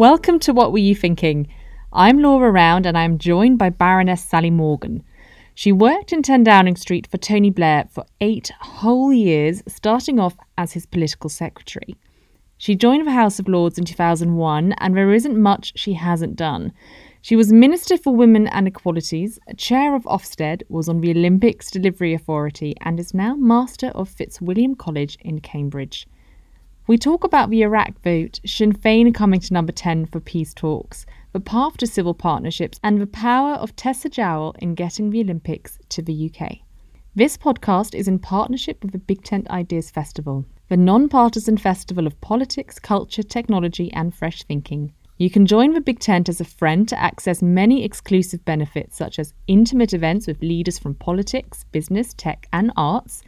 Welcome to What Were You Thinking? I'm Laura Round and I'm joined by Baroness Sally Morgan. She worked in 10 Downing Street for Tony Blair for eight whole years, starting off as his political secretary. She joined the House of Lords in 2001, and there isn't much she hasn't done. She was Minister for Women and Equalities, chair of Ofsted, was on the Olympics Delivery Authority, and is now Master of Fitzwilliam College in Cambridge. We talk about the Iraq vote, Sinn Féin coming to number 10 for peace talks, the path to civil partnerships, and the power of Tessa Jowell in getting the Olympics to the UK. This podcast is in partnership with the Big Tent Ideas Festival, the non partisan festival of politics, culture, technology, and fresh thinking. You can join the Big Tent as a friend to access many exclusive benefits, such as intimate events with leaders from politics, business, tech, and arts.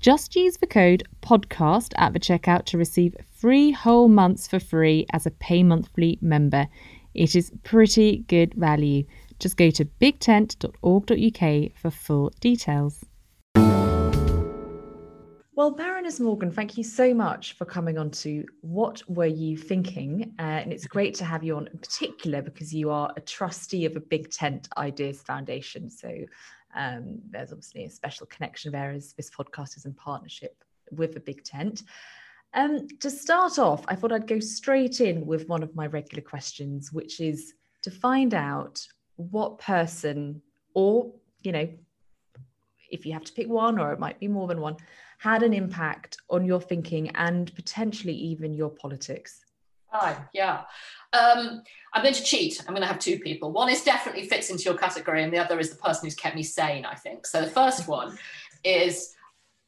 Just use the code PODCAST at the checkout to receive three whole months for free as a pay monthly member. It is pretty good value. Just go to bigtent.org.uk for full details. Well, Baroness Morgan, thank you so much for coming on to What Were You Thinking? Uh, and it's great to have you on in particular because you are a trustee of a Big Tent Ideas Foundation. So um, there's obviously a special connection there as this podcast is in partnership with the Big Tent. Um, to start off, I thought I'd go straight in with one of my regular questions, which is to find out what person, or, you know, if you have to pick one, or it might be more than one, had an impact on your thinking and potentially even your politics. Hi, yeah. Um, I'm going to cheat. I'm going to have two people. One is definitely fits into your category, and the other is the person who's kept me sane, I think. So the first one is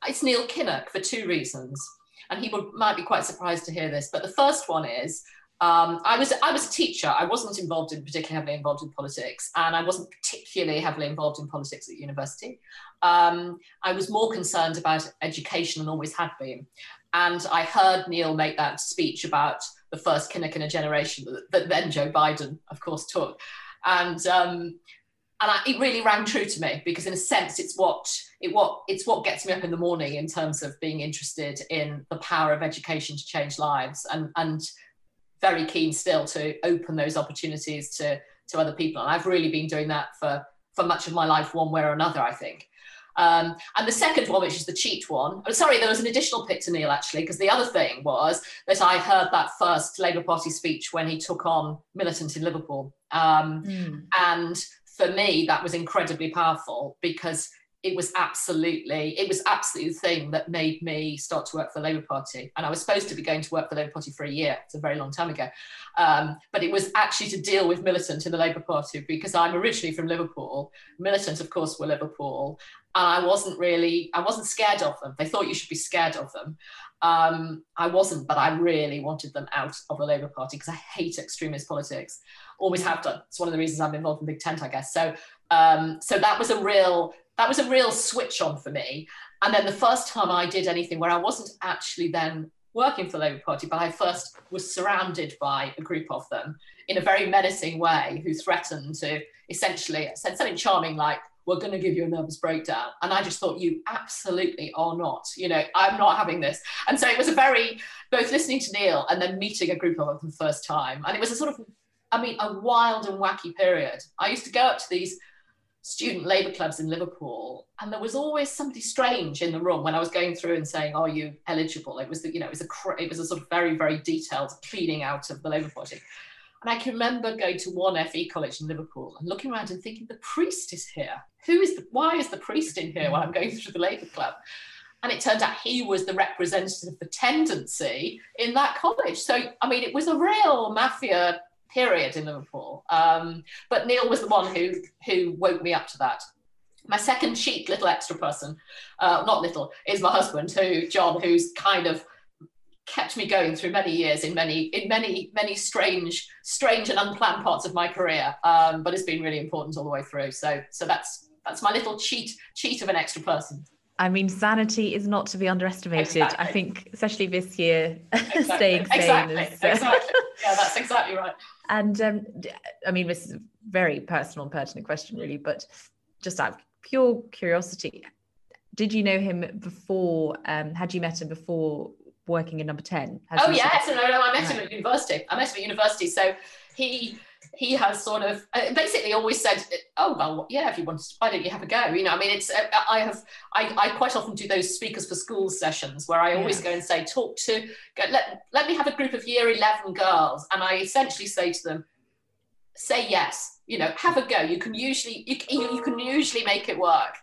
it's Neil Kinnock for two reasons and he would, might be quite surprised to hear this. But the first one is um, I was I was a teacher. I wasn't involved in particularly heavily involved in politics, and I wasn't particularly heavily involved in politics at university. Um, I was more concerned about education and always had been. And I heard Neil make that speech about the first Kinnock in a generation that, that then Joe Biden, of course, took. And um, and I, it really rang true to me because in a sense it's what it what it's what gets me up in the morning in terms of being interested in the power of education to change lives and and very keen still to open those opportunities to to other people and I've really been doing that for for much of my life one way or another I think um, and the second one, which is the cheat one, oh, sorry, there was an additional pick to Neil actually, because the other thing was that I heard that first Labour Party speech when he took on Militant in Liverpool. Um, mm. And for me, that was incredibly powerful because it was absolutely it was absolutely the thing that made me start to work for the Labour Party. And I was supposed to be going to work for the Labour Party for a year. It's a very long time ago. Um, but it was actually to deal with militant in the Labour Party because I'm originally from Liverpool. Militant, of course, were Liverpool. And I wasn't really, I wasn't scared of them. They thought you should be scared of them. Um, I wasn't, but I really wanted them out of the Labour Party because I hate extremist politics. Always have done. It's one of the reasons I'm involved in Big Tent, I guess. So, um, so that was a real that was a real switch on for me. And then the first time I did anything where I wasn't actually then working for the Labour Party, but I first was surrounded by a group of them in a very menacing way who threatened to essentially said something charming like, we're going to give you a nervous breakdown. And I just thought, you absolutely are not. You know, I'm not having this. And so it was a very, both listening to Neil and then meeting a group of them for the first time. And it was a sort of, I mean, a wild and wacky period. I used to go up to these student labour clubs in Liverpool, and there was always somebody strange in the room when I was going through and saying, "Are you eligible?" It was the, you know, it was a it was a sort of very very detailed cleaning out of the Labour Party. And I can remember going to one FE college in Liverpool and looking around and thinking, the priest is here. Who is the, why is the priest in here while I'm going through the Labour Club? And it turned out he was the representative of the tendency in that college. So, I mean, it was a real mafia period in Liverpool. Um, but Neil was the one who who woke me up to that. My second cheap little extra person, uh, not little, is my husband, who John, who's kind of kept me going through many years in many in many many strange strange and unplanned parts of my career um, but it's been really important all the way through so so that's that's my little cheat cheat of an extra person I mean, sanity is not to be underestimated. Exactly. I think, especially this year, exactly. staying sane exactly. is. Uh... exactly. Yeah, that's exactly right. And um, I mean, this is a very personal and pertinent question, really, but just out of pure curiosity, did you know him before? Um, had you met him before working in number 10 oh yes no no i met right. him at university i met him at university so he he has sort of uh, basically always said, "Oh well, yeah, if you want, to, why don't you have a go?" You know, I mean, it's uh, I have I, I quite often do those speakers for schools sessions where I always go and say, "Talk to go, let let me have a group of year eleven girls," and I essentially say to them, "Say yes." You know, have a go. You can usually you, you can usually make it work.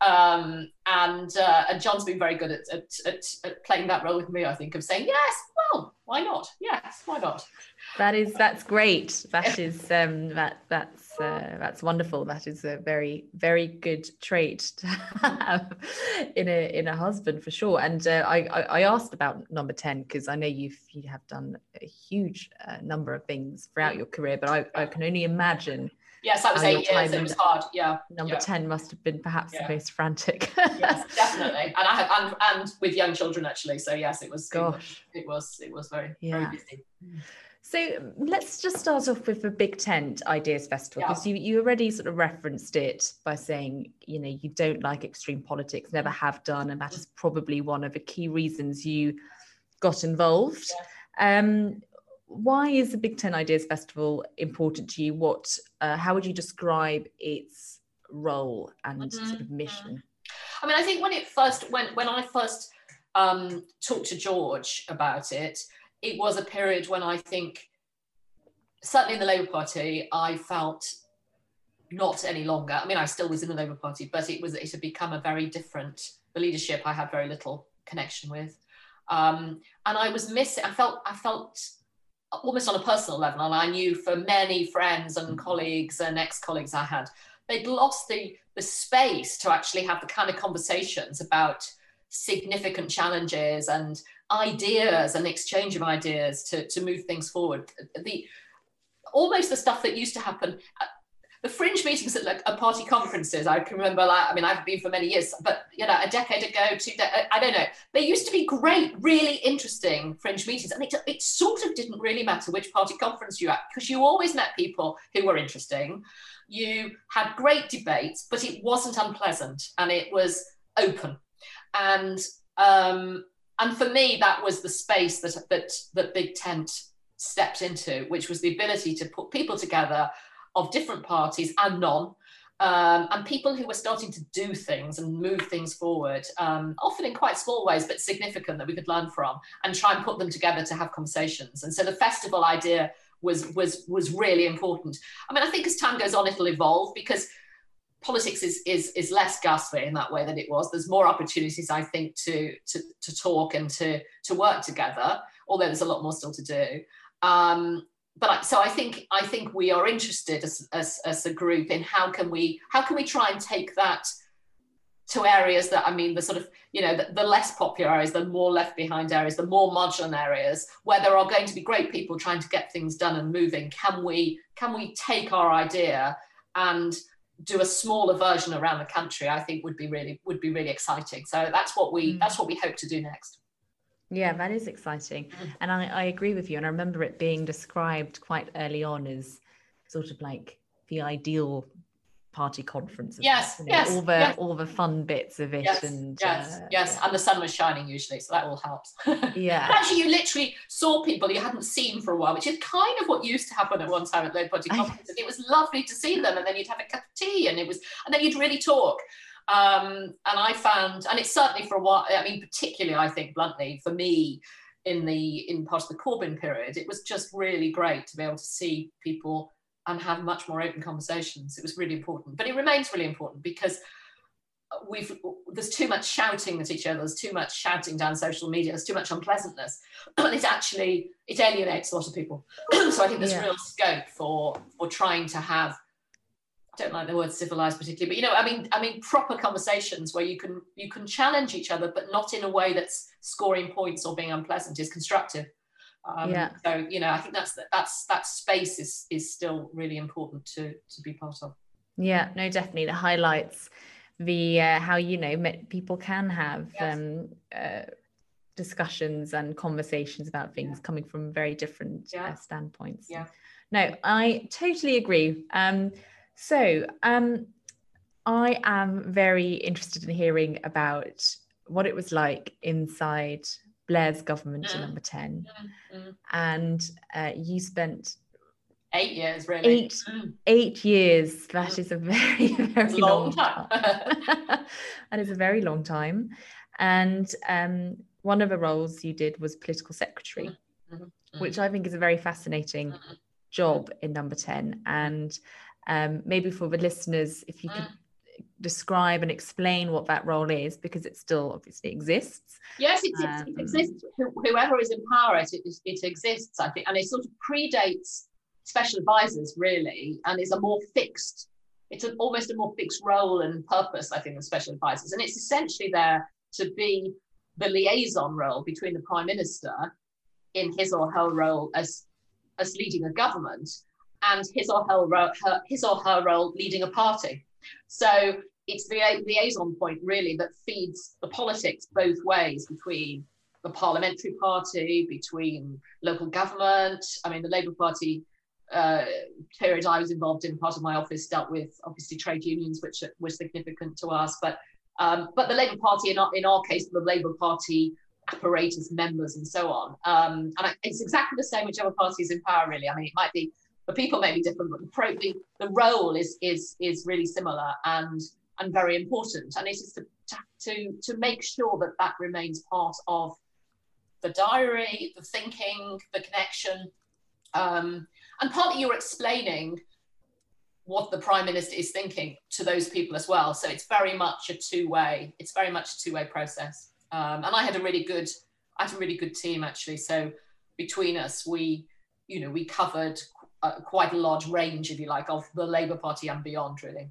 Um, and uh, and John's been very good at, at, at, at, playing that role with me. I think of saying yes, well, why not? Yes, why not? That is that's great. That is um, that that's uh, that's wonderful. That is a very very good trait to have in a in a husband for sure. And uh, I, I asked about number ten because I know you've you have done a huge uh, number of things throughout your career, but I, I can only imagine Yes, that was eight years. It was hard. Yeah. Number yeah. ten must have been perhaps yeah. the most frantic. yes, definitely. And I have and, and with young children actually. So yes, it was. Gosh. It was it was very yeah. very busy. So let's just start off with the Big Tent Ideas Festival because yeah. you, you already sort of referenced it by saying, you know, you don't like extreme politics, never have done, and that is probably one of the key reasons you got involved. Yeah. Um, why is the Big Tent Ideas Festival important to you? What, uh, how would you describe its role and mm-hmm. sort of mm-hmm. mission? I mean, I think when it first, when when I first um, talked to George about it, it was a period when I think, certainly in the Labour Party, I felt not any longer. I mean, I still was in the Labour Party, but it was it had become a very different. The leadership I had very little connection with, um, and I was missing. I felt I felt almost on a personal level, and I knew for many friends and mm-hmm. colleagues and ex-colleagues I had, they'd lost the the space to actually have the kind of conversations about significant challenges and ideas and exchange of ideas to, to move things forward. The almost the stuff that used to happen the fringe meetings at like party conferences, I can remember. Like, I mean, I've been for many years, but you know, a decade ago, two, de- I don't know. They used to be great, really interesting fringe meetings, and it, it sort of didn't really matter which party conference you at because you always met people who were interesting. You had great debates, but it wasn't unpleasant, and it was open, and um, and for me, that was the space that that that Big Tent stepped into, which was the ability to put people together of different parties and non, um, and people who were starting to do things and move things forward, um, often in quite small ways, but significant that we could learn from, and try and put them together to have conversations. And so the festival idea was was was really important. I mean, I think as time goes on, it'll evolve because politics is is is less ghastly in that way than it was. There's more opportunities, I think, to to to talk and to to work together. Although there's a lot more still to do. Um, but so I think I think we are interested as, as, as a group in how can we how can we try and take that to areas that I mean the sort of you know the, the, less popular areas, the more left behind areas, the more marginal areas where there are going to be great people trying to get things done and moving. Can we can we take our idea and do a smaller version around the country? I think would be really would be really exciting. So that's what we mm. that's what we hope to do next. Yeah, that is exciting. Mm. And I, I agree with you. And I remember it being described quite early on as sort of like the ideal party conference. Yes, you know, yes, all the yes. all the fun bits of it. Yes, and yes, uh, yes, and the sun was shining usually, so that all helps. Yeah. actually, you literally saw people you hadn't seen for a while, which is kind of what used to happen at one time at Labour Party conferences. it was lovely to see them, and then you'd have a cup of tea, and it was, and then you'd really talk. Um, and I found, and it's certainly for a while, I mean, particularly, I think, bluntly, for me, in the in part of the Corbyn period, it was just really great to be able to see people and have much more open conversations. It was really important, but it remains really important because we've there's too much shouting at each other. There's too much shouting down social media. There's too much unpleasantness, and it actually it alienates a lot of people. so I think there's yeah. real scope for for trying to have i don't like the word civilized particularly, but you know, I mean, I mean, proper conversations where you can you can challenge each other, but not in a way that's scoring points or being unpleasant is constructive. Um, yeah. So you know, I think that's that's that space is is still really important to to be part of. Yeah, no, definitely. The highlights the uh, how you know people can have yes. um, uh, discussions and conversations about things yeah. coming from very different yeah. uh, standpoints. Yeah. No, I totally agree. Um, so, um, I am very interested in hearing about what it was like inside Blair's government mm. in number 10. Mm. mm. And uh, you spent eight years, really. Eight, mm. eight years. That mm. is a very, very long, long, time. time. that is a very long time. And um, one of the roles you did was political secretary, mm-hmm. Mm-hmm. which I think is a very fascinating mm-hmm. job in number 10. And um, maybe for the listeners, if you could mm describe and explain what that role is because it still obviously exists. Yes, it, um, it exists. Whoever is in power, it, it, it exists, I think, and it sort of predates special advisors really, and is a more fixed. It's an, almost a more fixed role and purpose, I think, than special advisors, and it's essentially there to be the liaison role between the prime minister in his or her role as as leading a government and his or her, her his or her role leading a party so it's the liaison point really that feeds the politics both ways between the parliamentary party, between local government. I mean, the Labour Party uh, period I was involved in, part of my office dealt with obviously trade unions, which were significant to us. But um, but the Labour Party, in our, in our case, the Labour Party apparatus members and so on. Um, and it's exactly the same whichever party is in power, really. I mean, it might be the people may be different, but the, pro, the, the role is is is really similar and and very important. And it is to, to to make sure that that remains part of the diary, the thinking, the connection, um, and partly you're explaining what the prime minister is thinking to those people as well. So it's very much a two-way. It's very much a two-way process. Um, and I had a really good, I had a really good team actually. So between us, we, you know, we covered uh, quite a large range, if you like, of the Labour Party and beyond, really.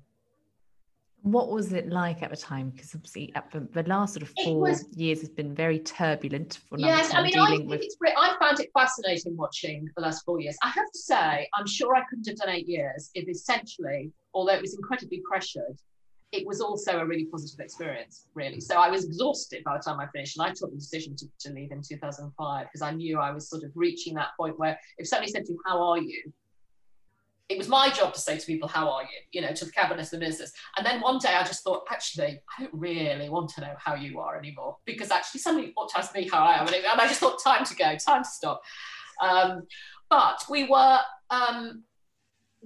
What was it like at the time? Because obviously, the, the last sort of four was, years has been very turbulent for Yes, I mean, I think with... it's. I found it fascinating watching the last four years. I have to say, I'm sure I couldn't have done eight years if essentially, although it was incredibly pressured, it was also a really positive experience, really. So I was exhausted by the time I finished, and I took the decision to, to leave in 2005 because I knew I was sort of reaching that point where if somebody said to you, How are you? It was my job to say to people, How are you? You know, to the cabinet and the ministers. And then one day I just thought, Actually, I don't really want to know how you are anymore because actually somebody ought to ask me how I am. And I just thought, Time to go, time to stop. Um, but we were. Um,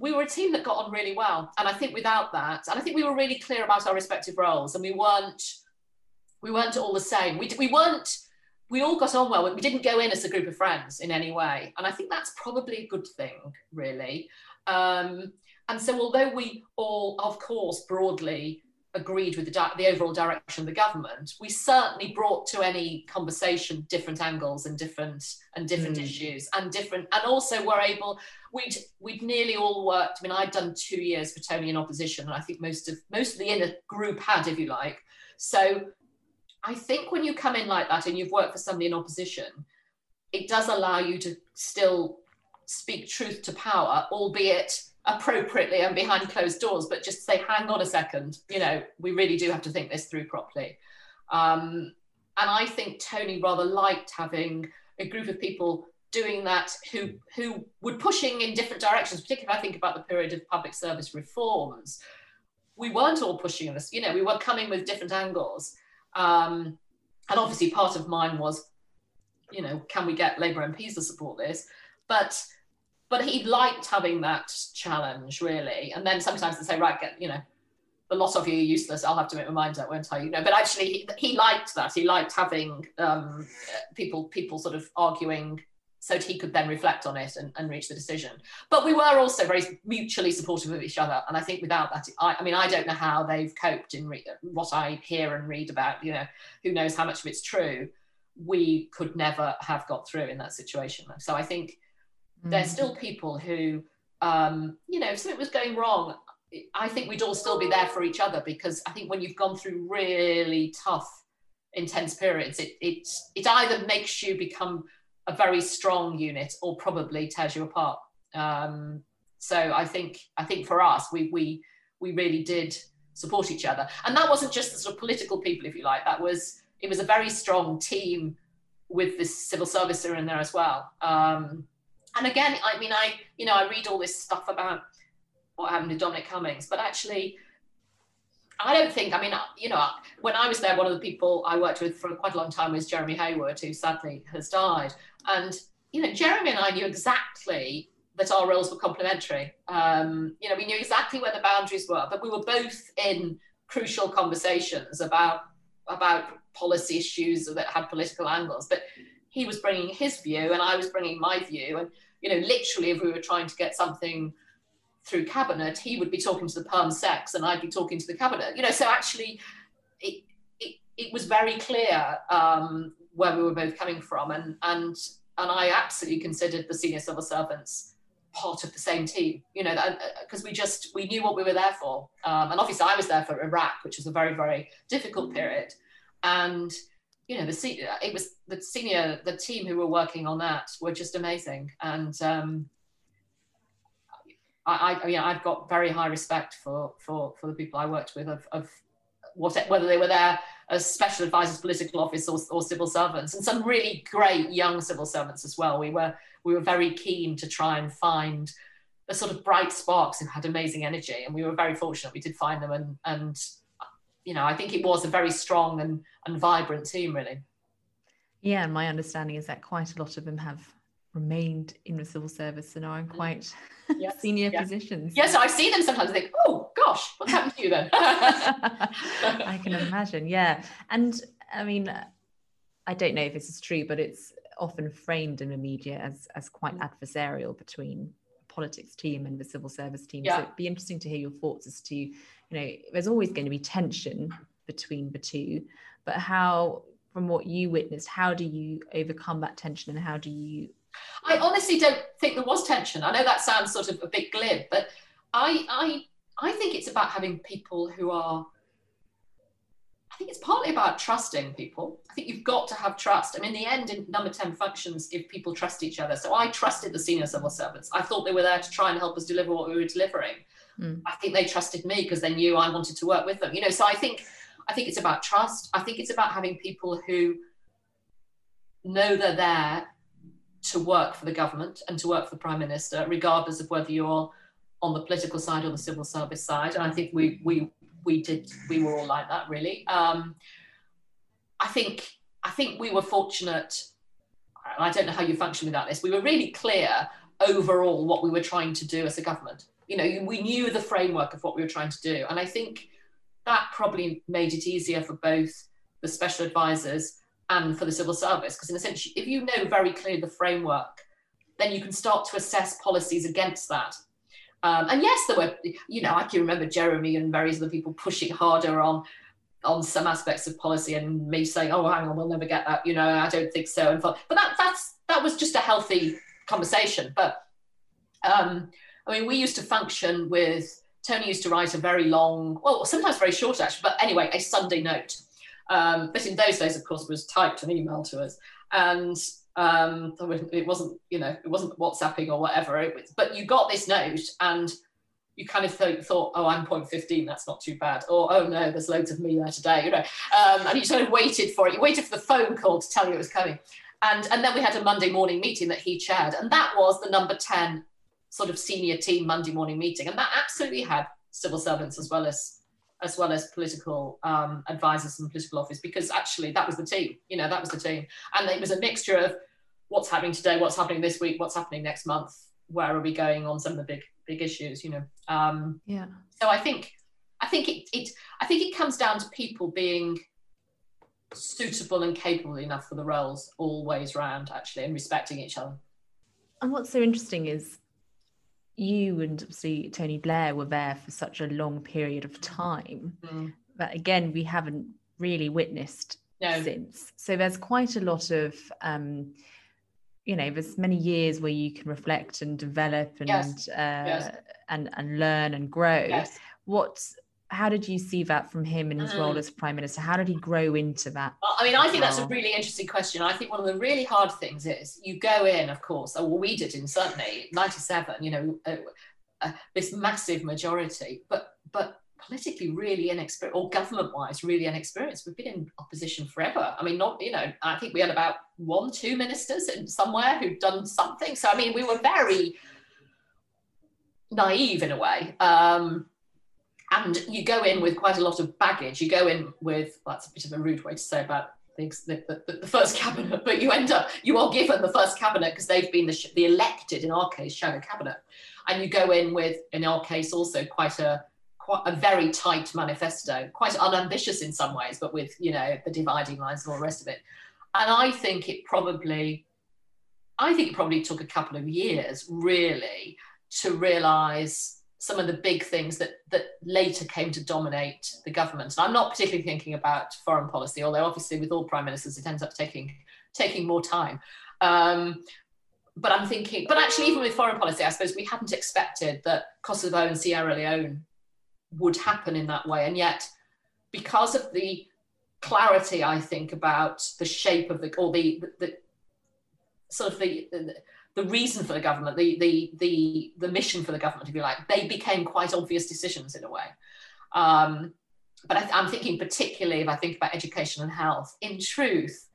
we were a team that got on really well. And I think without that, and I think we were really clear about our respective roles and we weren't, we weren't all the same. We, we weren't, we all got on well. We didn't go in as a group of friends in any way. And I think that's probably a good thing, really. Um, and so although we all, of course, broadly agreed with the, di- the overall direction of the government, we certainly brought to any conversation different angles and different and different mm. issues and different and also were able we'd we'd nearly all worked. I mean, I'd done two years for Tony in opposition, and I think most of most of the inner group had, if you like. So I think when you come in like that and you've worked for somebody in opposition, it does allow you to still speak truth to power, albeit appropriately and behind closed doors, but just say, hang on a second, you know, we really do have to think this through properly. Um, and I think Tony rather liked having a group of people doing that who who were pushing in different directions, particularly if I think about the period of public service reforms. We weren't all pushing this, you know, we were coming with different angles. Um, and obviously part of mine was, you know, can we get Labour MPs to support this? But but he liked having that challenge really. And then sometimes they say, right, get, you know, a lot of you are useless. I'll have to make my mind up, won't I? You know, but actually he, he liked that. He liked having um, people people sort of arguing so he could then reflect on it and, and reach the decision. But we were also very mutually supportive of each other. And I think without that, I, I mean, I don't know how they've coped in re- what I hear and read about, you know, who knows how much of it's true. We could never have got through in that situation. So I think Mm. There's still people who, um, you know, if something was going wrong, I think we'd all still be there for each other because I think when you've gone through really tough, intense periods, it it it either makes you become a very strong unit or probably tears you apart. Um, so I think I think for us, we we we really did support each other, and that wasn't just the sort of political people, if you like. That was it was a very strong team with this civil service in there as well. Um, and again, I mean, I you know I read all this stuff about what happened to Dominic Cummings, but actually, I don't think, I mean, you know, when I was there, one of the people I worked with for quite a long time was Jeremy Heywood, who sadly has died. And, you know, Jeremy and I knew exactly that our roles were complementary. Um, you know, we knew exactly where the boundaries were, but we were both in crucial conversations about about policy issues that had political angles. But he was bringing his view, and I was bringing my view. And you know, literally, if we were trying to get something through cabinet, he would be talking to the perm secs, and I'd be talking to the cabinet. You know, so actually, it it, it was very clear um, where we were both coming from, and and and I absolutely considered the senior civil servants part of the same team. You know, because uh, we just we knew what we were there for, um, and obviously I was there for Iraq, which was a very very difficult period, and you know the it was the senior the team who were working on that were just amazing and um, I, I, yeah, I've got very high respect for for for the people I worked with of, of what whether they were there as special advisors, political office, or, or civil servants, and some really great young civil servants as well. We were we were very keen to try and find the sort of bright sparks who had amazing energy, and we were very fortunate we did find them. And and you know, I think it was a very strong and and vibrant team, really. Yeah, and my understanding is that quite a lot of them have remained in the civil service and are in quite yes, senior yes. positions. Yes, I see them sometimes and think, oh gosh, what's happened to you then? I can imagine, yeah. And I mean, I don't know if this is true, but it's often framed in the media as as quite mm. adversarial between politics team and the civil service team. Yeah. So it'd be interesting to hear your thoughts as to, you know, there's always going to be tension between the two, but how from what you witnessed, how do you overcome that tension and how do you I honestly don't think there was tension. I know that sounds sort of a bit glib, but I I I think it's about having people who are think it's partly about trusting people. I think you've got to have trust. I mean, in the end, in number 10 functions, if people trust each other. So I trusted the senior civil servants. I thought they were there to try and help us deliver what we were delivering. Mm. I think they trusted me because they knew I wanted to work with them. You know, so I think I think it's about trust. I think it's about having people who know they're there to work for the government and to work for the prime minister, regardless of whether you're on the political side or the civil service side. And I think we we we did we were all like that really. Um, I think I think we were fortunate. I don't know how you function without this. We were really clear overall what we were trying to do as a government. You know, we knew the framework of what we were trying to do, and I think that probably made it easier for both the special advisors and for the civil service. Because in a sense, if you know very clearly the framework, then you can start to assess policies against that. Um, and yes, there were, you know, I can remember Jeremy and various other people pushing harder on on some aspects of policy and me saying, oh, hang on, we'll never get that, you know, I don't think so. And but that that's that was just a healthy conversation. But um, I mean, we used to function with Tony used to write a very long, well, sometimes very short actually, but anyway, a Sunday note. Um, but in those days, of course, was typed and emailed to us, and um, it wasn't, you know, it wasn't WhatsApping or whatever. It was, but you got this note, and you kind of th- thought, oh, I'm point 15, that's not too bad. Or, oh no, there's loads of me there today, you know. Um, and you sort of waited for it. You waited for the phone call to tell you it was coming. And, and then we had a Monday morning meeting that he chaired. And that was the number 10 sort of senior team Monday morning meeting. And that absolutely had civil servants as well as as well as political um, advisors and political office because actually that was the team you know that was the team. And it was a mixture of what's happening today what's happening this week what's happening next month where are we going on some of the big big issues you know? Um, yeah. so i think i think it, it i think it comes down to people being suitable and capable enough for the roles all ways round actually and respecting each other. And what's so interesting is you and obviously Tony Blair were there for such a long period of time mm. that again we haven't really witnessed no. since. So there's quite a lot of um, you know, there's many years where you can reflect and develop and yes. Uh, yes. and and learn and grow. Yes. What how did you see that from him in his mm. role as prime minister? How did he grow into that? Well, I mean, I think that's a really interesting question. I think one of the really hard things is you go in, of course, or we did in certainly '97. You know, uh, uh, this massive majority, but but politically really inexperienced, or government-wise really inexperienced. We've been in opposition forever. I mean, not you know, I think we had about one, two ministers in somewhere who'd done something. So I mean, we were very naive in a way. Um, and you go in with quite a lot of baggage. You go in with well, that's a bit of a rude way to say about the, the, the first cabinet, but you end up you are given the first cabinet because they've been the, the elected in our case shadow cabinet, and you go in with in our case also quite a quite a very tight manifesto, quite unambitious in some ways, but with you know the dividing lines and all the rest of it. And I think it probably, I think it probably took a couple of years really to realise some of the big things that that later came to dominate the government. And I'm not particularly thinking about foreign policy, although obviously with all prime ministers it ends up taking taking more time. Um, but I'm thinking, but actually, even with foreign policy, I suppose we hadn't expected that Kosovo and Sierra Leone would happen in that way. And yet, because of the clarity, I think, about the shape of the, or the, the, the sort of the, the, the reason for the government, the, the, the, the mission for the government, if you like, they became quite obvious decisions in a way. Um, but I, am thinking particularly if I think about education and health, in truth,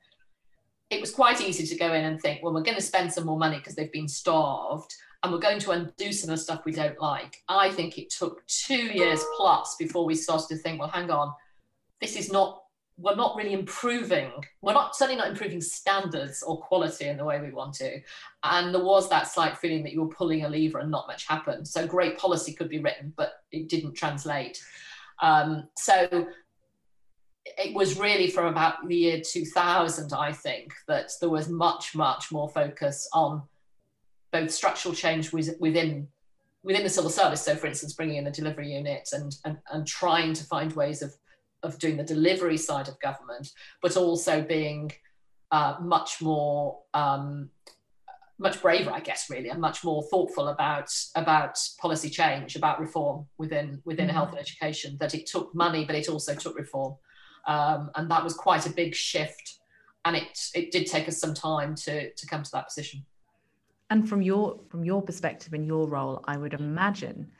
it was quite easy to go in and think, well, we're going to spend some more money because they've been starved and we're going to undo some of the stuff we don't like. I think it took two years plus before we started to think, well, hang on, this is not, we're not really improving. We're not certainly not improving standards or quality in the way we want to. And there was that slight feeling that you were pulling a lever and not much happened. So great policy could be written, but it didn't translate. Um, so it was really from about the year 2000, I think, that there was much, much more focus on both structural change within within the civil service. So, for instance, bringing in the delivery unit and and, and trying to find ways of of doing the delivery side of government, but also being uh, much more um, much braver, I guess, really, and much more thoughtful about about policy change, about reform within within mm-hmm. health and education. That it took money, but it also took reform, um, and that was quite a big shift. And it it did take us some time to to come to that position and from your from your perspective and your role i would imagine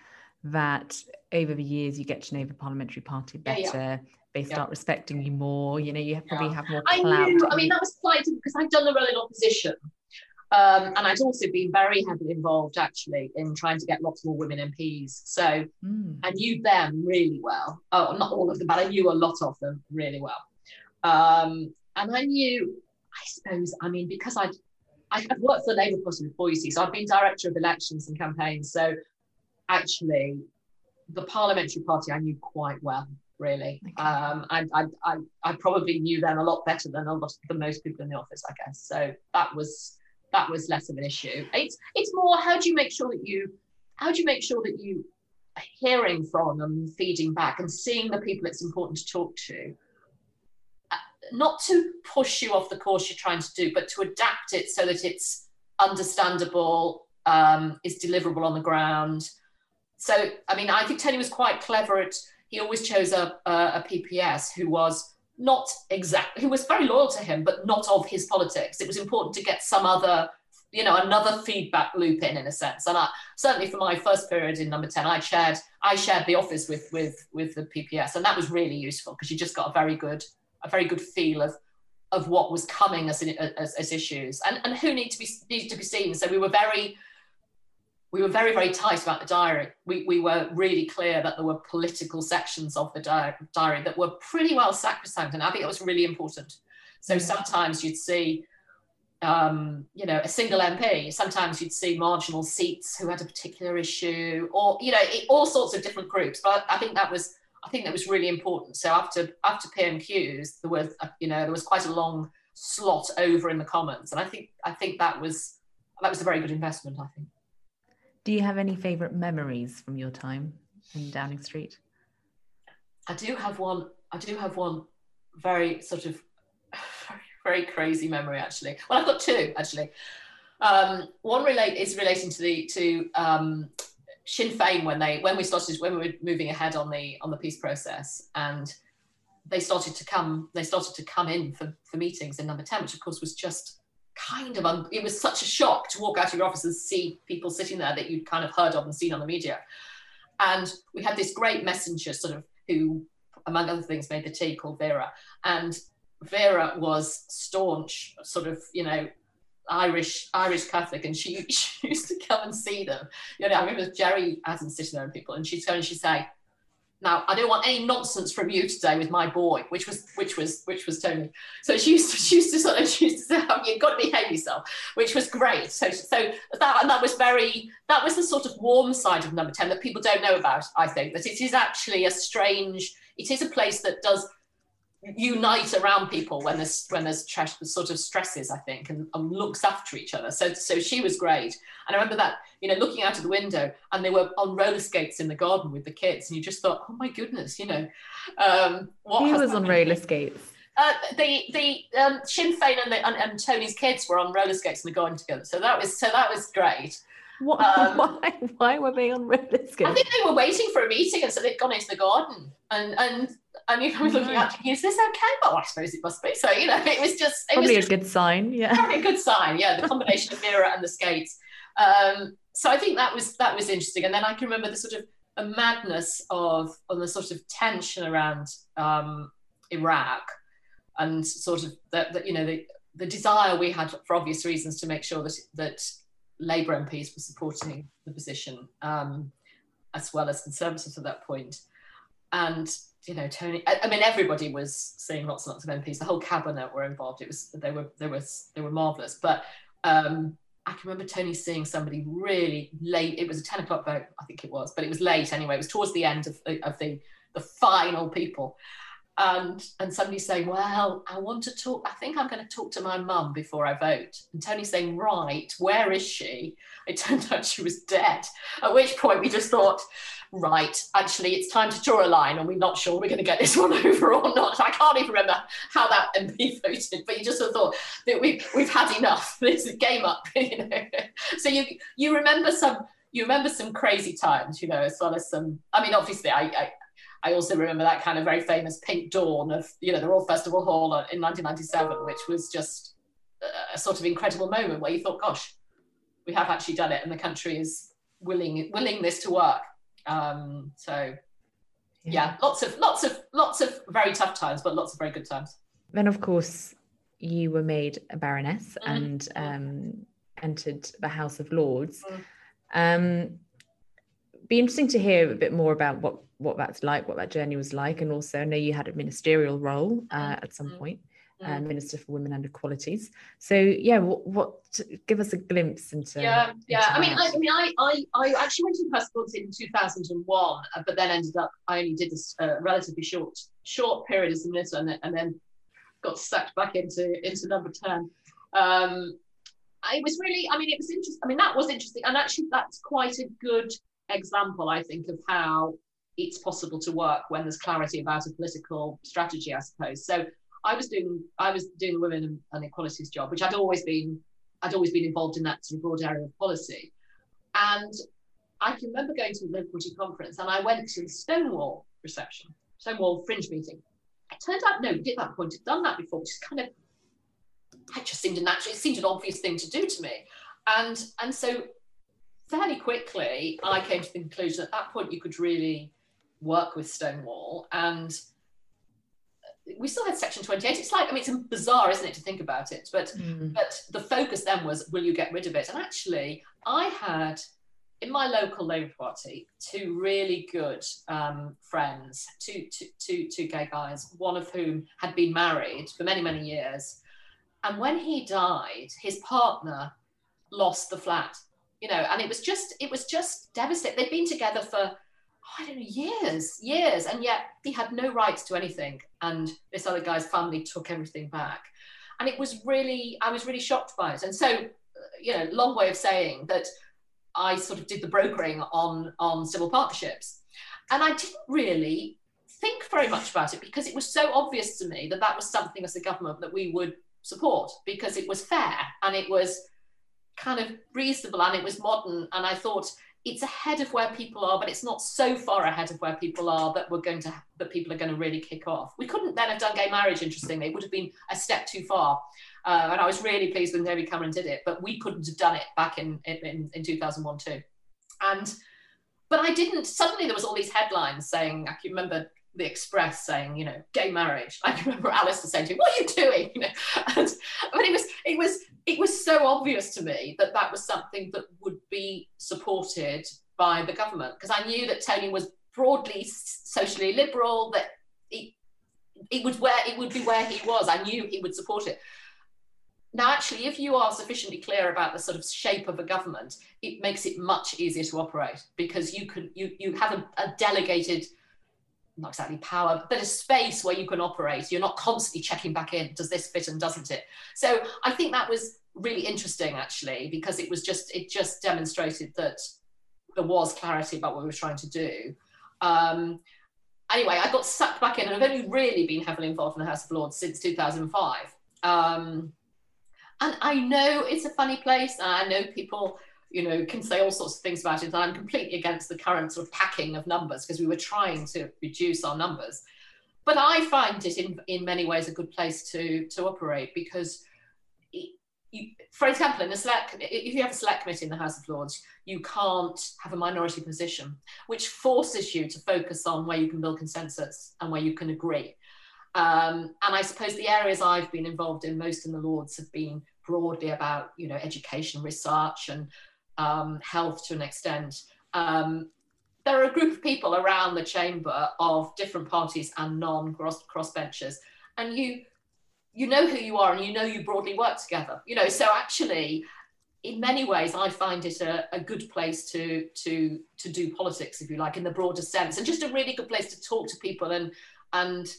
that over the years you get to know the parliamentary party better yeah, yeah. they start yeah. respecting you more you know you probably have more clout. I knew, I mean that was quite because I'd done the role in opposition um, and I'd also been very heavily involved actually in trying to get lots more women MPs. So mm. I knew them really well. Oh, not all of them, but I knew a lot of them really well. Um, and I knew, I suppose, I mean, because I'd I have worked for the Labour Party before, you see, so I've been director of elections and campaigns. So actually, the parliamentary party I knew quite well, really. Okay. Um, I, I, I, I, probably knew them a lot better than a lot than most people in the office, I guess. So that was that was less of an issue. It's it's more how do you make sure that you how do you make sure that you are hearing from and feeding back, and seeing the people it's important to talk to not to push you off the course you're trying to do, but to adapt it so that it's understandable, um, is deliverable on the ground. So, I mean, I think Tony was quite clever at, he always chose a, a, a PPS who was not exactly, who was very loyal to him, but not of his politics. It was important to get some other, you know, another feedback loop in, in a sense. And I, certainly for my first period in number 10, I shared, I shared the office with, with, with the PPS. And that was really useful because you just got a very good a very good feel of of what was coming as, as, as issues and, and who need to be needed to be seen. So we were very we were very very tight about the diary. We, we were really clear that there were political sections of the di- diary that were pretty well sacrosanct, and I think it was really important. So mm. sometimes you'd see, um, you know, a single MP. Sometimes you'd see marginal seats who had a particular issue, or you know, it, all sorts of different groups. But I think that was I think that was really important. So after after PMQs, there was you know there was quite a long slot over in the Commons, and I think I think that was that was a very good investment. I think. Do you have any favourite memories from your time in Downing Street? I do have one. I do have one very sort of very, crazy memory actually. Well, I've got two actually. Um, one relate is relating to the to um, Sinn Féin when they when we started when we were moving ahead on the on the peace process and they started to come they started to come in for, for meetings in number 10 which of course was just kind of un, it was such a shock to walk out of your office and see people sitting there that you'd kind of heard of and seen on the media. And we had this great messenger sort of who among other things made the tea called vera. And vera was staunch sort of you know Irish Irish Catholic, and she, she used to come and see them. You know, I remember Gerry Adams sitting there and people, and she'd go and she'd say, now I don't want any nonsense from you today with my boy, which was which was which was Tony. So she used to she used to sort of she used to say, oh, you've got to behave yourself, which was great. So so that and that was very that was the sort of warm side of number 10 that people don't know about, I think, that it is actually a strange, it is a place that does unite around people when there's when there's sort of stresses, I think, and, and, looks after each other. So so she was great. And I remember that, you know, looking out of the window and they were on roller skates in the garden with the kids, and you just thought, oh my goodness, you know, um, what He was on roller skates. Uh, the the um, Sinn Féin and, the, and, and, Tony's kids were on roller skates in the garden together. So that was so that was great. What, um, why why were they on roller skates? I think they were waiting for a meeting, and so they'd gone into the garden and and and you was looking at is this okay? Well, I suppose it must be. So, you know, it was just it probably was a good sign. Yeah. Probably a good sign. Yeah. The combination of Mira and the skates. Um, so I think that was that was interesting. And then I can remember the sort of a madness of on the sort of tension around um, Iraq and sort of that you know the the desire we had for obvious reasons to make sure that that Labour MPs were supporting the position um, as well as Conservatives at that point. And you know, Tony. I, mean, everybody was seeing lots and lots of MPs. The whole cabinet were involved. It was they were they were they were marvelous. But um, I can remember Tony seeing somebody really late. It was a ten o'clock vote, I think it was, but it was late anyway. It was towards the end of, of the the final people, and and somebody saying, "Well, I want to talk. I think I'm going to talk to my mum before I vote." And Tony saying, "Right, where is she?" It turned out she was dead. At which point we just thought right, actually, it's time to draw a line, and we're not sure we're going to get this one over or not. I can't even remember how that MP voted, but you just sort of thought that we've we've had enough. This is game up, you know. So you you remember some you remember some crazy times, you know, as well as some. I mean, obviously, I, I I also remember that kind of very famous Pink Dawn of, you know, the Royal Festival Hall in 1997, which was just a sort of incredible moment where you thought, gosh, we have actually done it and the country is willing willing this to work. Um, so yeah. yeah, lots of lots of lots of very tough times, but lots of very good times. Then of course you were made a baroness mm. and um, entered the House of Lords. Mm. Um, be interesting to hear a bit more about what what that's like, what that journey was like, and also I know you had a ministerial role uh, mm. at some mm. point uh, Minister for Women and Equalities. So yeah, what, what give us a glimpse into yeah yeah. Into I mean I, I, mean I, I I actually went to the passports in 2001, uh, but then ended up I only did this uh, relatively short short period as a minister, and then, and then got sucked back into into number 10. Um, it was really I mean it was interesting. I mean that was interesting, and actually that's quite a good example I think of how it's possible to work when there's clarity about a political strategy, I suppose. So I was doing I was doing the women and equalities job, which I'd always been I'd always been involved in that sort of broad area of policy. And I can remember going to the equality conference and I went to the Stonewall reception, Stonewall fringe meeting. It turned out no, at that point had done that before, which is kind of it just seemed a natural, it seemed an obvious thing to do to me. And and so fairly quickly I came to the conclusion at that point you could really work with Stonewall. And we still had section 28 it's like i mean it's bizarre isn't it to think about it? But mm. but the focus then was will you get rid of it? And actually i had in my local labour party two really good um, friends two, two, two, two gay guys one of whom had been married for many many years. And when he died his partner lost the flat you know and it was just it was just devastating they'd been together for I don't know, years, years, and yet he had no rights to anything. And this other guy's family took everything back. And it was really, I was really shocked by it. And so, uh, you know, long way of saying that I sort of did the brokering on on civil partnerships, and I didn't really think very much about it because it was so obvious to me that that was something as a government that we would support because it was fair and it was kind of reasonable and it was modern. And I thought it's ahead of where people are, but it's not so far ahead of where people are that we're going to that people are going to really kick off. We couldn't then have done gay marriage. Interestingly, it would have been a step too far. Uh, and I was really pleased when David Cameron did it, but we couldn't have done it back in in, in 2001 too. And but I didn't. Suddenly there was all these headlines saying. I can remember the Express saying, you know, gay marriage. I remember Alastair saying to me, "What are you doing?" You know, and, but it was it was it was so obvious to me that that was something that would be supported by the government because I knew that Tony was broadly socially liberal, that it, it would where it would be where he was. I knew he would support it. Now, actually, if you are sufficiently clear about the sort of shape of a government, it makes it much easier to operate because you can you you have a, a delegated not exactly power, but a space where you can operate. You're not constantly checking back in, does this fit and doesn't it? So I think that was really interesting actually, because it was just, it just demonstrated that there was clarity about what we were trying to do. Um, anyway, I got sucked back in and I've only really been heavily involved in the House of Lords since 2005. Um, and I know it's a funny place and I know people you know, can say all sorts of things about it. I'm completely against the current sort of packing of numbers because we were trying to reduce our numbers. But I find it in, in many ways a good place to, to operate because, you, for example, in the select, if you have a select committee in the House of Lords, you can't have a minority position, which forces you to focus on where you can build consensus and where you can agree. Um, and I suppose the areas I've been involved in most in the Lords have been broadly about, you know, education research and um, health to an extent. Um, there are a group of people around the chamber of different parties and non-cross crossbenchers, and you you know who you are and you know you broadly work together. You know, so actually, in many ways, I find it a, a good place to to to do politics, if you like, in the broader sense, and just a really good place to talk to people and and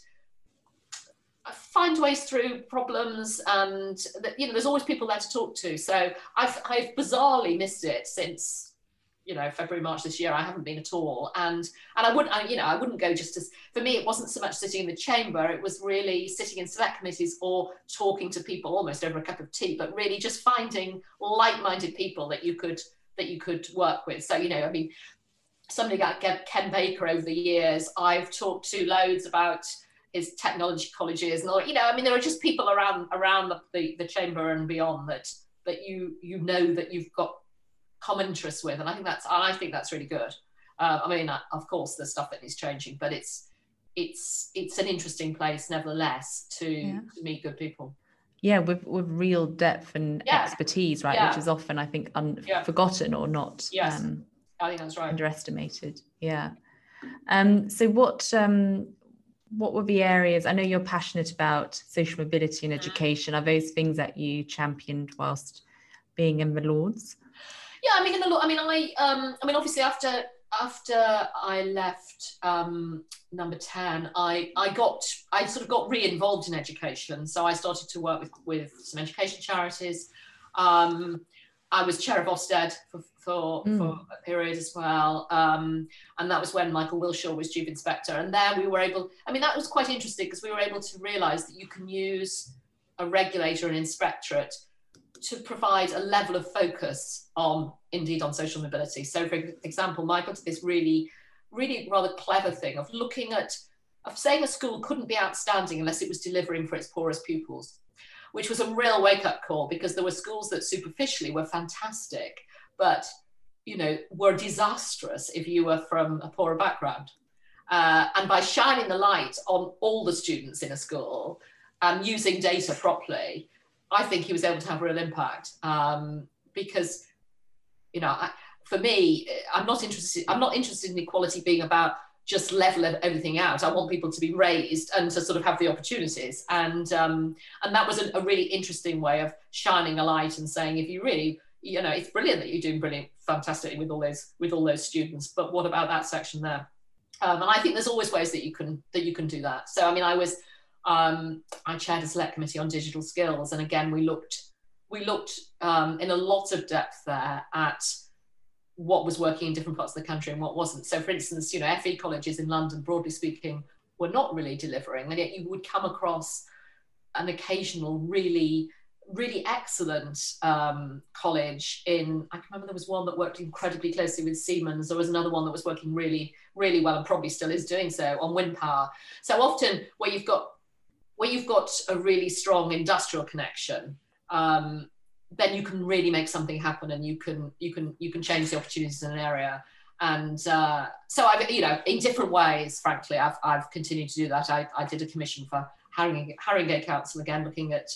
find ways through problems and that you know there's always people there to talk to. So i've i've bizarrely missed it since you know february march this year. I haven't been at all. And and i wouldn't I, you know i wouldn't go just as for me it wasn't so much sitting in the chamber. It was really sitting in select committees or talking to people almost over a cup of tea but really just finding like-minded people that you could that you could work with. So you know i mean somebody like ken baker over the years i've talked to loads about his technology colleges and all you know i mean there are just people around around the, the, the chamber and beyond that that you you know that you've got common interests with. And i think that's i think that's really good. Uh, i mean uh, of course there's stuff that is changing but it's it's it's an interesting place nevertheless to, yeah. to meet good people. Yeah with with real depth and yeah. expertise right yeah. which is often i think un- forgotten or not yes. um, i think that's right. underestimated. Yeah. Um so what um what were the areas i know you're passionate about social mobility and mm. education. Are those things that you championed whilst being in the lords? Yeah i mean in the law i mean i um i mean obviously after after i left um number 10 i i got i sort of got re-involved in education. So i started to work with with some education charities. Um I was chair of Ofsted for, for, mm. for a period as well. Um, and that was when Michael Wilshaw was chief inspector. And there we were able, I mean, that was quite interesting because we were able to realize that you can use a regulator and inspectorate to provide a level of focus on, indeed, on social mobility. So, for example, Michael did this really, really rather clever thing of looking at, of saying a school couldn't be outstanding unless it was delivering for its poorest pupils which was a real wake up call because there were schools that superficially were fantastic, but you know were disastrous if you were from a poorer background. Uh, and by shining the light on all the students in a school and using data properly, I think he was able to have real impact. Um, because, you know, I, for me, I'm not interested. I'm not interested in equality being about just level everything out. I want people to be raised and to sort of have the opportunities. And um, and that was a, a, really interesting way of shining a light and saying, if you really, you know, it's brilliant that you're doing brilliant, fantastically with all those with all those students. But what about that section there? Um, and I think there's always ways that you can that you can do that. So I mean, I was um, I chaired a select committee on digital skills, and again, we looked we looked um, in a lot of depth there at what was working in different parts of the country and what wasn't. So, for instance, you know, FE colleges in London, broadly speaking, were not really delivering, and yet you would come across an occasional really really excellent um, college in i can remember there was one that worked incredibly closely with siemens. There was another one that was working really really well and probably still is doing so on wind power. So often where you've got where you've got a really strong industrial connection um, then you can really make something happen and you can you can you can change the opportunities in an area. And uh, so I've you know in different ways frankly I've, I've continued to do that. I, I did a commission for Haringey, Haringey Council again looking at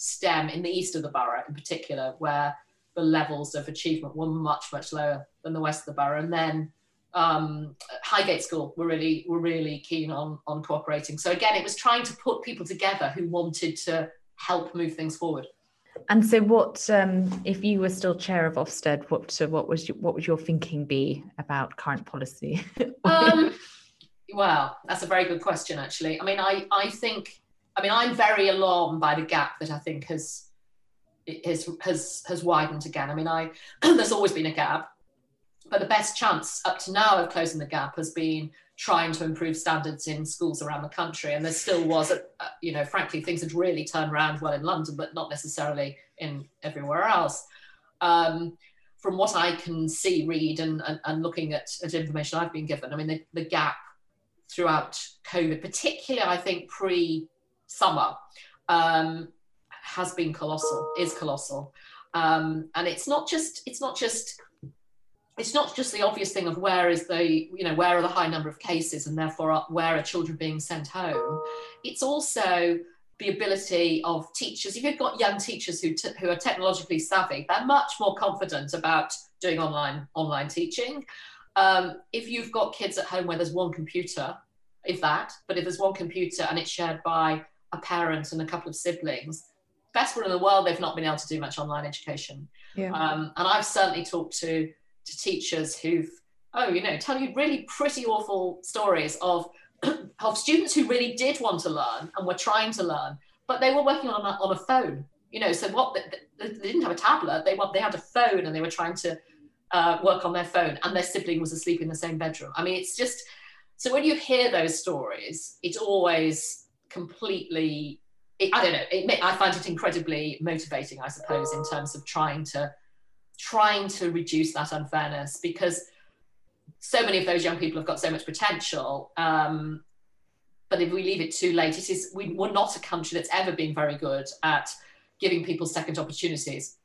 STEM in the east of the borough in particular where the levels of achievement were much much lower than the west of the borough and then um, Highgate School were really were really keen on on cooperating. So again, it was trying to put people together who wanted to help move things forward. And so, what um, if you were still chair of Ofsted? What so what was your, what would your thinking be about current policy? um, well, that's a very good question, actually. I mean, I I think I mean I'm very alarmed by the gap that I think has has has has widened again. I mean, I there's always been a gap, but the best chance up to now of closing the gap has been trying to improve standards in schools around the country. And there still was, a, you know, frankly, things had really turned around well in London, but not necessarily in everywhere else. Um, from what I can see, read, and, and, and, looking at, at information I've been given, I mean, the, the gap throughout COVID, particularly I think pre summer, um, has been colossal, is colossal. Um, and it's not just it's not just it's not just the obvious thing of where is the you know where are the high number of cases and therefore where are children being sent home it's also the ability of teachers if you've got young teachers who, t- who are technologically savvy they're much more confident about doing online online teaching um, if you've got kids at home where there's one computer if that but if there's one computer and it's shared by a parent and a couple of siblings best one in the world they've not been able to do much online education. Yeah. um, and i've certainly talked to to teachers who've oh you know tell you really pretty awful stories of of students who really did want to learn and were trying to learn but they were working on a, on a phone. You know so what they, they didn't have a tablet they they had a phone and they were trying to uh, work on their phone and their sibling was asleep in the same bedroom. I mean it's just so when you hear those stories it's always completely i don't know it, i find it incredibly motivating i suppose in terms of trying to trying to reduce that unfairness because so many of those young people have got so much potential. Um, but if we leave it too late, it is we, we're not a country that's ever been very good at giving people second opportunities.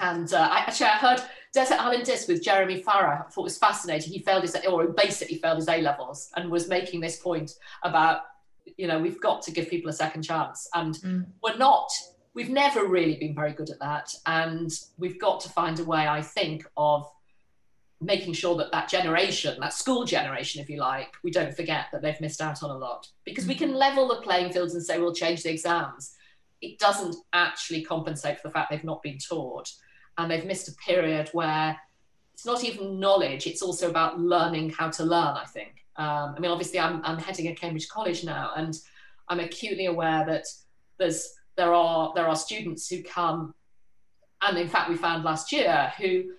And uh, I, actually, I heard Desert Island Disc with Jeremy Farrar. I thought was fascinating. He failed his, or basically failed his A levels, and was making this point about, you know, we've got to give people a second chance, and mm. we're not we've never really been very good at that. And we've got to find a way, I think, of making sure that that generation, that school generation, if you like, we don't forget that they've missed out on a lot. Because we can level the playing fields and say we'll change the exams. It doesn't actually compensate for the fact they've not been taught. And they've missed a period where it's not even knowledge, it's also about learning how to learn, I think. Um, I mean, obviously, I'm, I'm heading a Cambridge College now, and I'm acutely aware that there's there are there are students who come, and in fact we found last year who,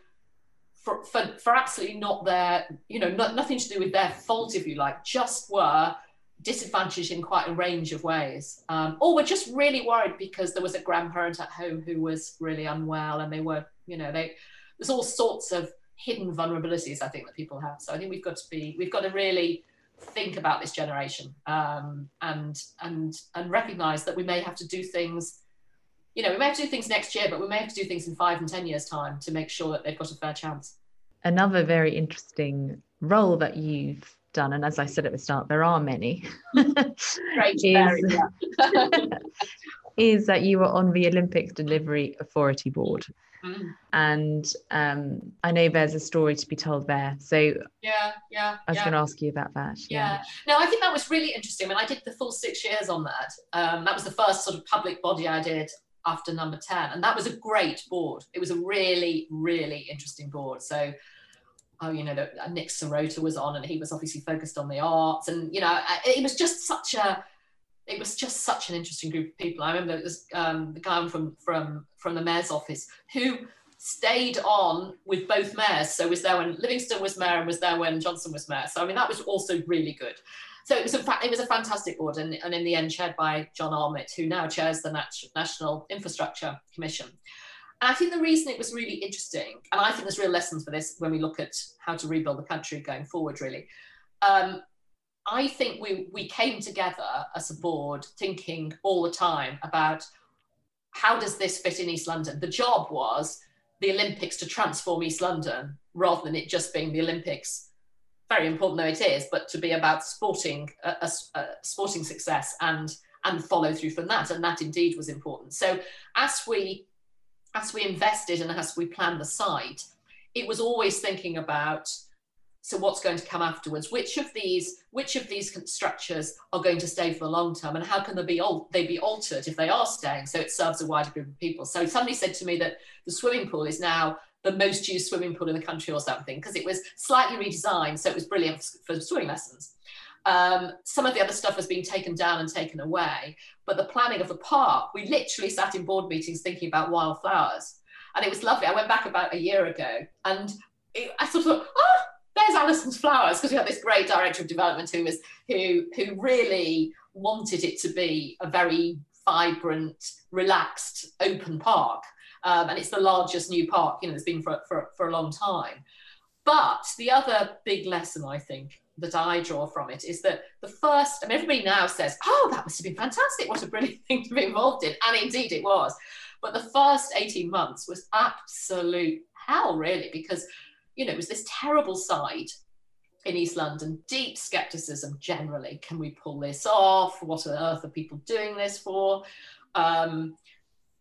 for for, for absolutely not their you know not, nothing to do with their fault if you like, just were disadvantaged in quite a range of ways, um, or were just really worried because there was a grandparent at home who was really unwell, and they were you know they there's all sorts of hidden vulnerabilities I think that people have. So I think we've got to be we've got to really think about this generation um, and and and recognize that we may have to do things you know we may have to do things next year but we may have to do things in five and ten years time to make sure that they've got a fair chance another very interesting role that you've done and as i said at the start there are many Great, is, is that you were on the olympics delivery authority board Mm. And um, I know there's a story to be told there. So yeah, yeah. I was yeah. going to ask you about that. Yeah. yeah. No, I think that was really interesting. I mean, I did the full six years on that. Um, that was the first sort of public body I did after number 10. And that was a great board. It was a really, really interesting board. So oh, you know, Nick Serota was on, and he was obviously focused on the arts, and you know, it was just such a it was just such an interesting group of people. I remember this, um, the guy from from from the mayor's office who stayed on with both mayors. So was there when Livingstone was mayor and was there when Johnson was mayor. So I mean that was also really good. So it was a fa- it was a fantastic board, and, and in the end chaired by John Armitt, who now chairs the Nat- National Infrastructure Commission. And I think the reason it was really interesting, and I think there's real lessons for this when we look at how to rebuild the country going forward, really. Um, I think we, we came together as a board thinking all the time about how does this fit in East London? The job was the Olympics to transform East London rather than it just being the Olympics, very important though it is, but to be about sporting a, sporting success and and follow through from that. And that indeed was important. So as we as we invested and as we planned the site, it was always thinking about so what's going to come afterwards? Which of these which of these structures are going to stay for the long term, and how can they be al- they be altered if they are staying? So it serves a wider group of people. So somebody said to me that the swimming pool is now the most used swimming pool in the country or something because it was slightly redesigned, so it was brilliant for swimming lessons. Um, some of the other stuff has been taken down and taken away, but the planning of the park, we literally sat in board meetings thinking about wildflowers. And it was lovely. I went back about a year ago and it, I sort of thought, oh, there's Alison's flowers, because we had this great director of development who was who who really wanted it to be a very vibrant, relaxed, open park. Um, and it's the largest new park, you know, it's been for, for, for a long time. But the other big lesson I think that I draw from it is that the first, I mean, everybody now says, oh, that must have been fantastic. What a brilliant thing to be involved in. And indeed it was. But the first 18 months was absolute hell, really, because, you know, it was this terrible side in East London, deep skepticism generally. Can we pull this off? What on earth are people doing this for? Um,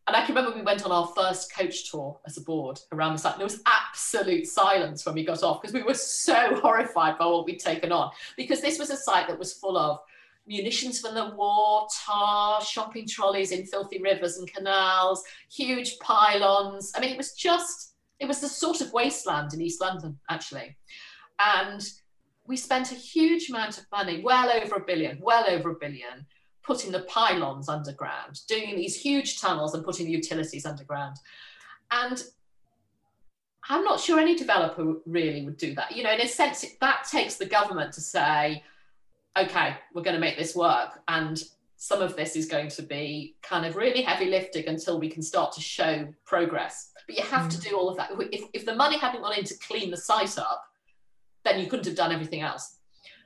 and I can remember we went on our first coach tour as a board around the site. There was absolute silence when we got off because we were so horrified by what we'd taken on. Because this was a site that was full of munitions from the war, tar, shopping trolleys in filthy rivers and canals, huge pylons. I mean, it was just, it was the sort of wasteland in East London, actually. And we spent a huge amount of money, well over a billion, well over a billion, putting the pylons underground, doing these huge tunnels and putting the utilities underground. And I'm not sure any developer really would do that. You know, in a sense, that takes the government to say, okay, we're going to make this work. And some of this is going to be kind of really heavy lifting until we can start to show progress. But you have mm. to do all of that. If, if the money hadn't gone in to clean the site up, then you couldn't have done everything else.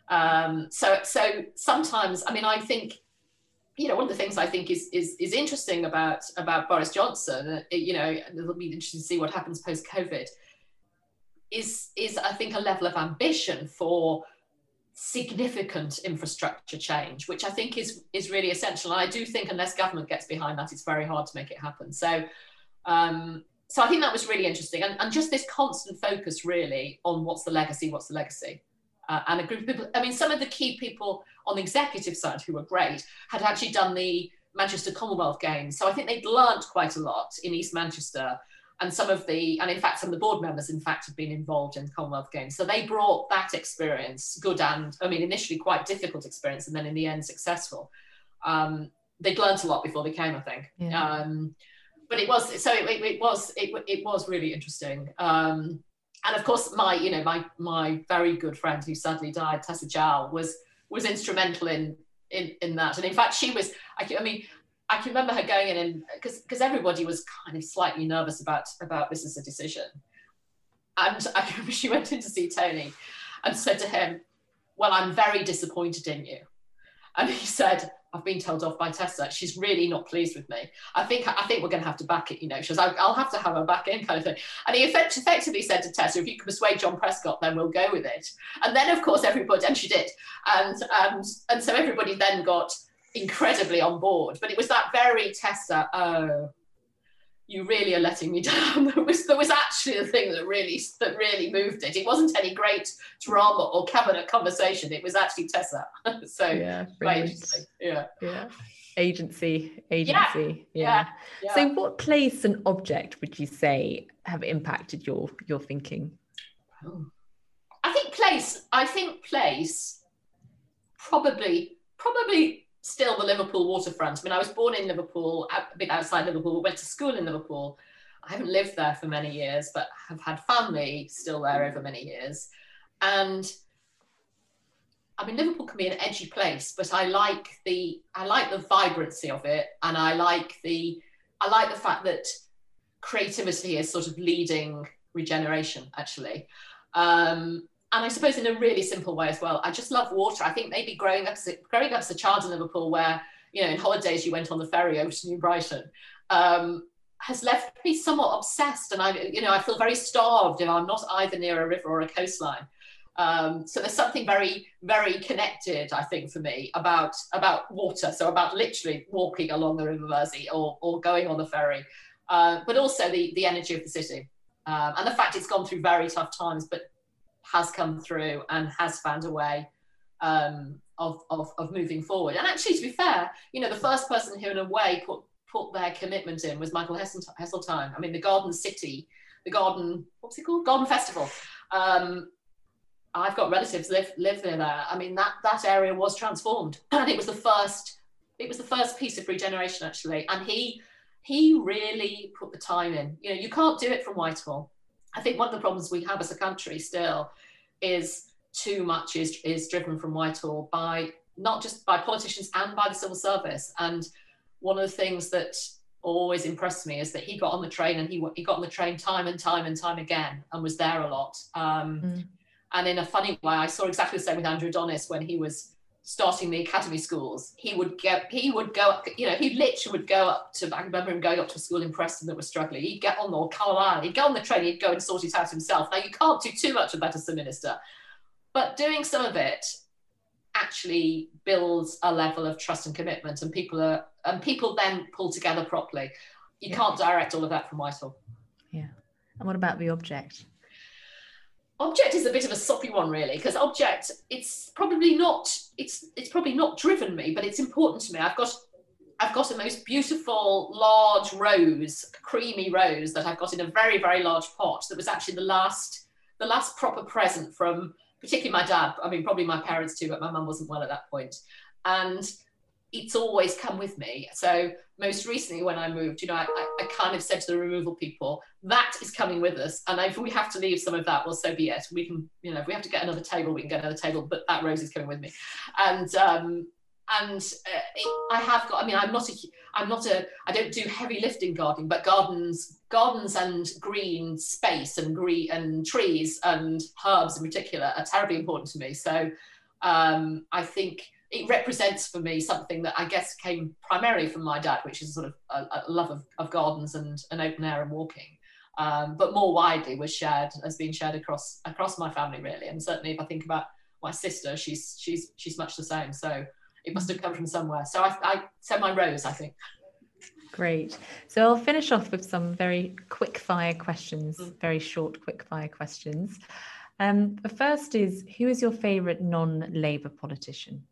Um, so, so sometimes, I mean, I think you know, one of the things I think is is is interesting about about Boris Johnson, uh, you know, it'll be interesting to see what happens post COVID. Is is I think a level of ambition for significant infrastructure change, which I think is is really essential. And I do think unless government gets behind that, it's very hard to make it happen. So, um, so I think that was really interesting, and, and just this constant focus really on what's the legacy, what's the legacy uh, and a group of people. I mean, some of the key people on the executive side who were great had actually done the Manchester Commonwealth Games. So I think they'd learned quite a lot in East Manchester. And some of the, and in fact, some of the board members, in fact, have been involved in the Commonwealth Games. So they brought that experience, good and, I mean, initially quite difficult experience, and then in the end, successful. Um, they'd learned a lot before they came, I think. Yeah. Um, but it was, so it, it, it was, it, it was really interesting. Um, and of course, my you know my my very good friend who sadly died, Tessa Jowell, was was instrumental in in in that. And in fact, she was. I, I mean, I can remember her going in and because because everybody was kind of slightly nervous about about this as a decision. And I remember she went in to see Tony and said to him, "Well, I'm very disappointed in you." And he said, I've been told off by Tessa. She's really not pleased with me. I think I think we're going to have to back it. You know, she goes, I'll have to have her back in, kind of thing. And he effectively said to Tessa, if you can persuade John Prescott, then we'll go with it. And then, of course, everybody, and she did, and and and so everybody then got incredibly on board. But it was that very Tessa, oh, you really are letting me down. That was that was actually the thing that really that really moved it. It wasn't any great drama or cabinet conversation. It was actually Tessa. so yeah, yeah, yeah. Agency, agency, yeah. Yeah. yeah. So, what place and object would you say have impacted your your thinking? I think place. I think place. Probably, probably still the Liverpool waterfront. I mean, I was born in Liverpool, a bit outside Liverpool, went to school in Liverpool. I haven't lived there for many years, but have had family still there over many years. And I mean, Liverpool can be an edgy place, but I like the I like the vibrancy of it, and I like the I like the fact that creativity is sort of leading regeneration. Actually, um, and I suppose in a really simple way as well. I just love water. I think maybe growing up as a, growing up as a child in Liverpool, where you know in holidays you went on the ferry over to New Brighton, um, has left me somewhat obsessed. And I, you know, I feel very starved if I'm not either near a river or a coastline. Um, so there's something very, very connected, I think, for me about about water. So about literally walking along the River Mersey or or going on the ferry, uh, but also the the energy of the city um, and the fact it's gone through very tough times, but has come through and has found a way um, of, of, of moving forward. And actually, to be fair, you know, the first person who, in a way, put put their commitment in was Michael Heseltine. I mean, the Garden City, the Garden, what's it called? Garden Festival. Um, I've got relatives live live near there. I mean, that that area was transformed, and it was the first. It was the first piece of regeneration, actually. And he he really put the time in. You know, you can't do it from Whitehall. I think one of the problems we have as a country still is too much is is driven from Whitehall by not just by politicians and by the civil service. And one of the things that always impressed me is that he got on the train and he he got on the train time and time and time again and was there a lot. Um, mm. And in a funny way, I saw exactly the same with Andrew Adonis when he was starting the academy schools. He would get he would go up, you know, he literally would go up to I remember him going up to a school in Preston that was struggling. He'd get on the Carlisle, he'd go on the train, he'd go and sort it out himself. Now you can't do too much of that as a minister, but doing some of it actually builds a level of trust and commitment and people are and people then pull together properly. You yeah. can't direct all of that from Whitehall. Yeah. And what about the object? Object is a bit of a soppy one, really, because object it's probably not it's it's probably not driven me, but it's important to me. I've got I've got a most beautiful large rose, creamy rose that I've got in a very very large pot. That was actually the last the last proper present from particularly my dad. I mean, probably my parents too, but my mum wasn't well at that point, and it's always come with me. So most recently when I moved, you know, I, I, kind of said to the removal people, that is coming with us. And if we have to leave some of that, well, so be it. We can, you know, if we have to get another table, we can get another table, but that rose is coming with me. And, um, and uh, it, I have got, I mean, I'm not a, I'm not a, I don't do heavy lifting gardening, but gardens, gardens and green space and green and trees and herbs in particular are terribly important to me. So um, I think, it represents for me something that I guess came primarily from my dad, which is sort of a, a love of, of, gardens and, and open air and walking. Um, but more widely was shared has been shared across across my family really, and certainly if I think about my sister, she's she's she's much the same. So it must have come from somewhere. So I, I said my rose, I think. Great. So I'll finish off with some very quick fire questions, mm. very short quick fire questions. Um, the first is Who is your favourite non Labour politician?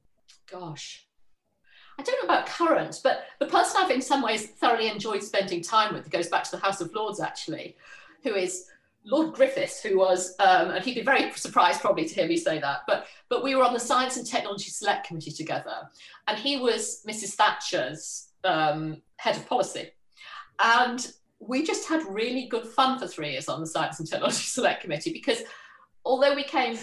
Gosh, I don't know about current, but the person I've in some ways thoroughly enjoyed spending time with goes back to the House of Lords actually, who is Lord Griffiths, who was, um, and he'd be very surprised probably to hear me say that, but but we were on the Science and Technology Select Committee together, and he was Mrs. Thatcher's um, head of policy, and we just had really good fun for three years on the Science and Technology Select Committee because although we came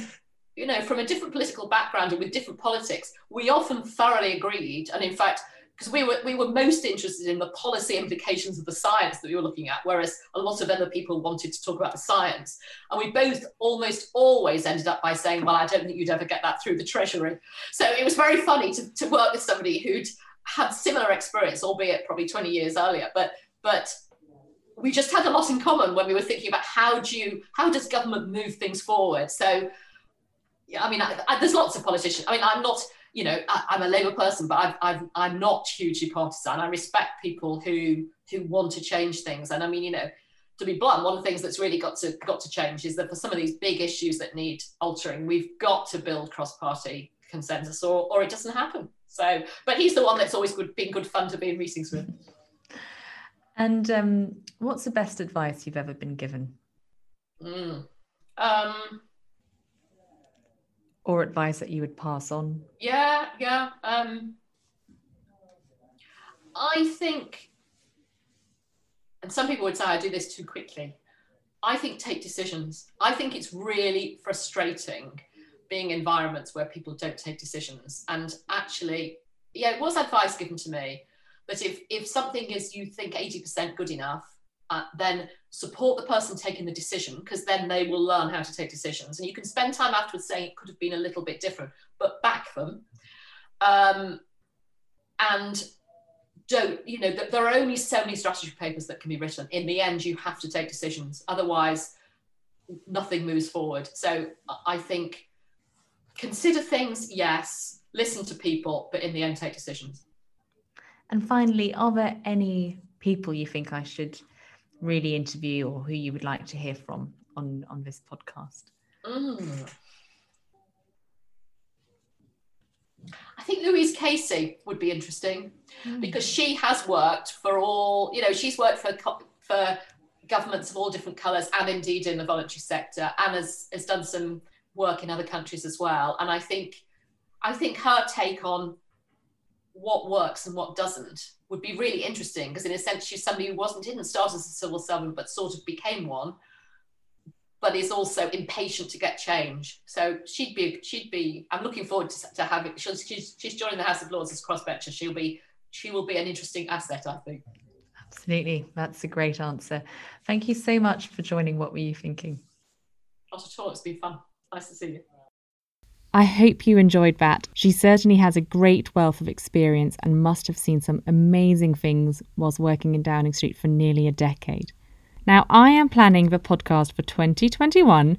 you know, from a different political background and with different politics, we often thoroughly agreed. And in fact, because we were we were most interested in the policy implications of the science that we were looking at, whereas a lot of other people wanted to talk about the science. And we both almost always ended up by saying, "Well, I don't think you'd ever get that through the Treasury." So it was very funny to, to work with somebody who'd had similar experience, albeit probably 20 years earlier. But but we just had a lot in common when we were thinking about how do you how does government move things forward. So yeah, I mean, I, I, there's lots of politicians. I mean, I'm not, you know, I, am a Labour person, but I've, i am not hugely partisan. I respect people who who want to change things, and I mean, you know, to be blunt, one of the things that's really got to got to change is that for some of these big issues that need altering, we've got to build cross-party consensus, or or it doesn't happen. So, but he's the one that's always good, been good fun to be in meetings with. And um, what's the best advice you've ever been given? Mm. Um, or advice that you would pass on? Yeah, yeah. Um, I think, and some people would say I do this too quickly. I think take decisions. I think it's really frustrating being environments where people don't take decisions. And actually, yeah, it was advice given to me that if if something is you think 80% good enough, uh, then support the person taking the decision because then they will learn how to take decisions. And you can spend time afterwards saying it could have been a little bit different, but back them. Um, and don't, you know, there are only so many strategy papers that can be written. In the end, you have to take decisions. Otherwise, nothing moves forward. So I think consider things, yes, listen to people, but in the end, take decisions. And finally, are there any people you think I should really interview or who you would like to hear from on on this podcast? Mm. I think Louise Casey would be interesting mm. because she has worked for all, you know, she's worked for for governments of all different colours and indeed in the voluntary sector and has, has done some work in other countries as well. And I think I think her take on what works and what doesn't would be really interesting because in a sense she's somebody who wasn't didn't start as a civil servant but sort of became one but is also impatient to get change. So she'd be she'd be i'm looking forward to, to having she's, she's she's joining the house of lords as crossbencher. She'll be she will be an interesting asset i think. Absolutely. That's a great answer. Thank you so much for joining what were you thinking? Not at all. It's been fun. Nice to see you I hope you enjoyed that. She certainly has a great wealth of experience and must have seen some amazing things whilst working in Downing Street for nearly a decade. Now, I am planning the podcast for 2021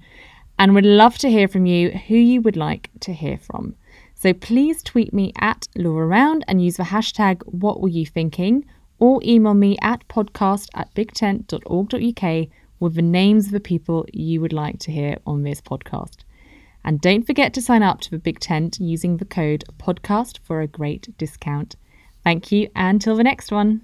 and would love to hear from you who you would like to hear from. So please tweet me at Laura Round and use the hashtag What Were You Thinking or email me at podcast at bigtent.org.uk with the names of the people you would like to hear on this podcast. And don't forget to sign up to the Big Tent using the code podcast for a great discount. Thank you, and till the next one.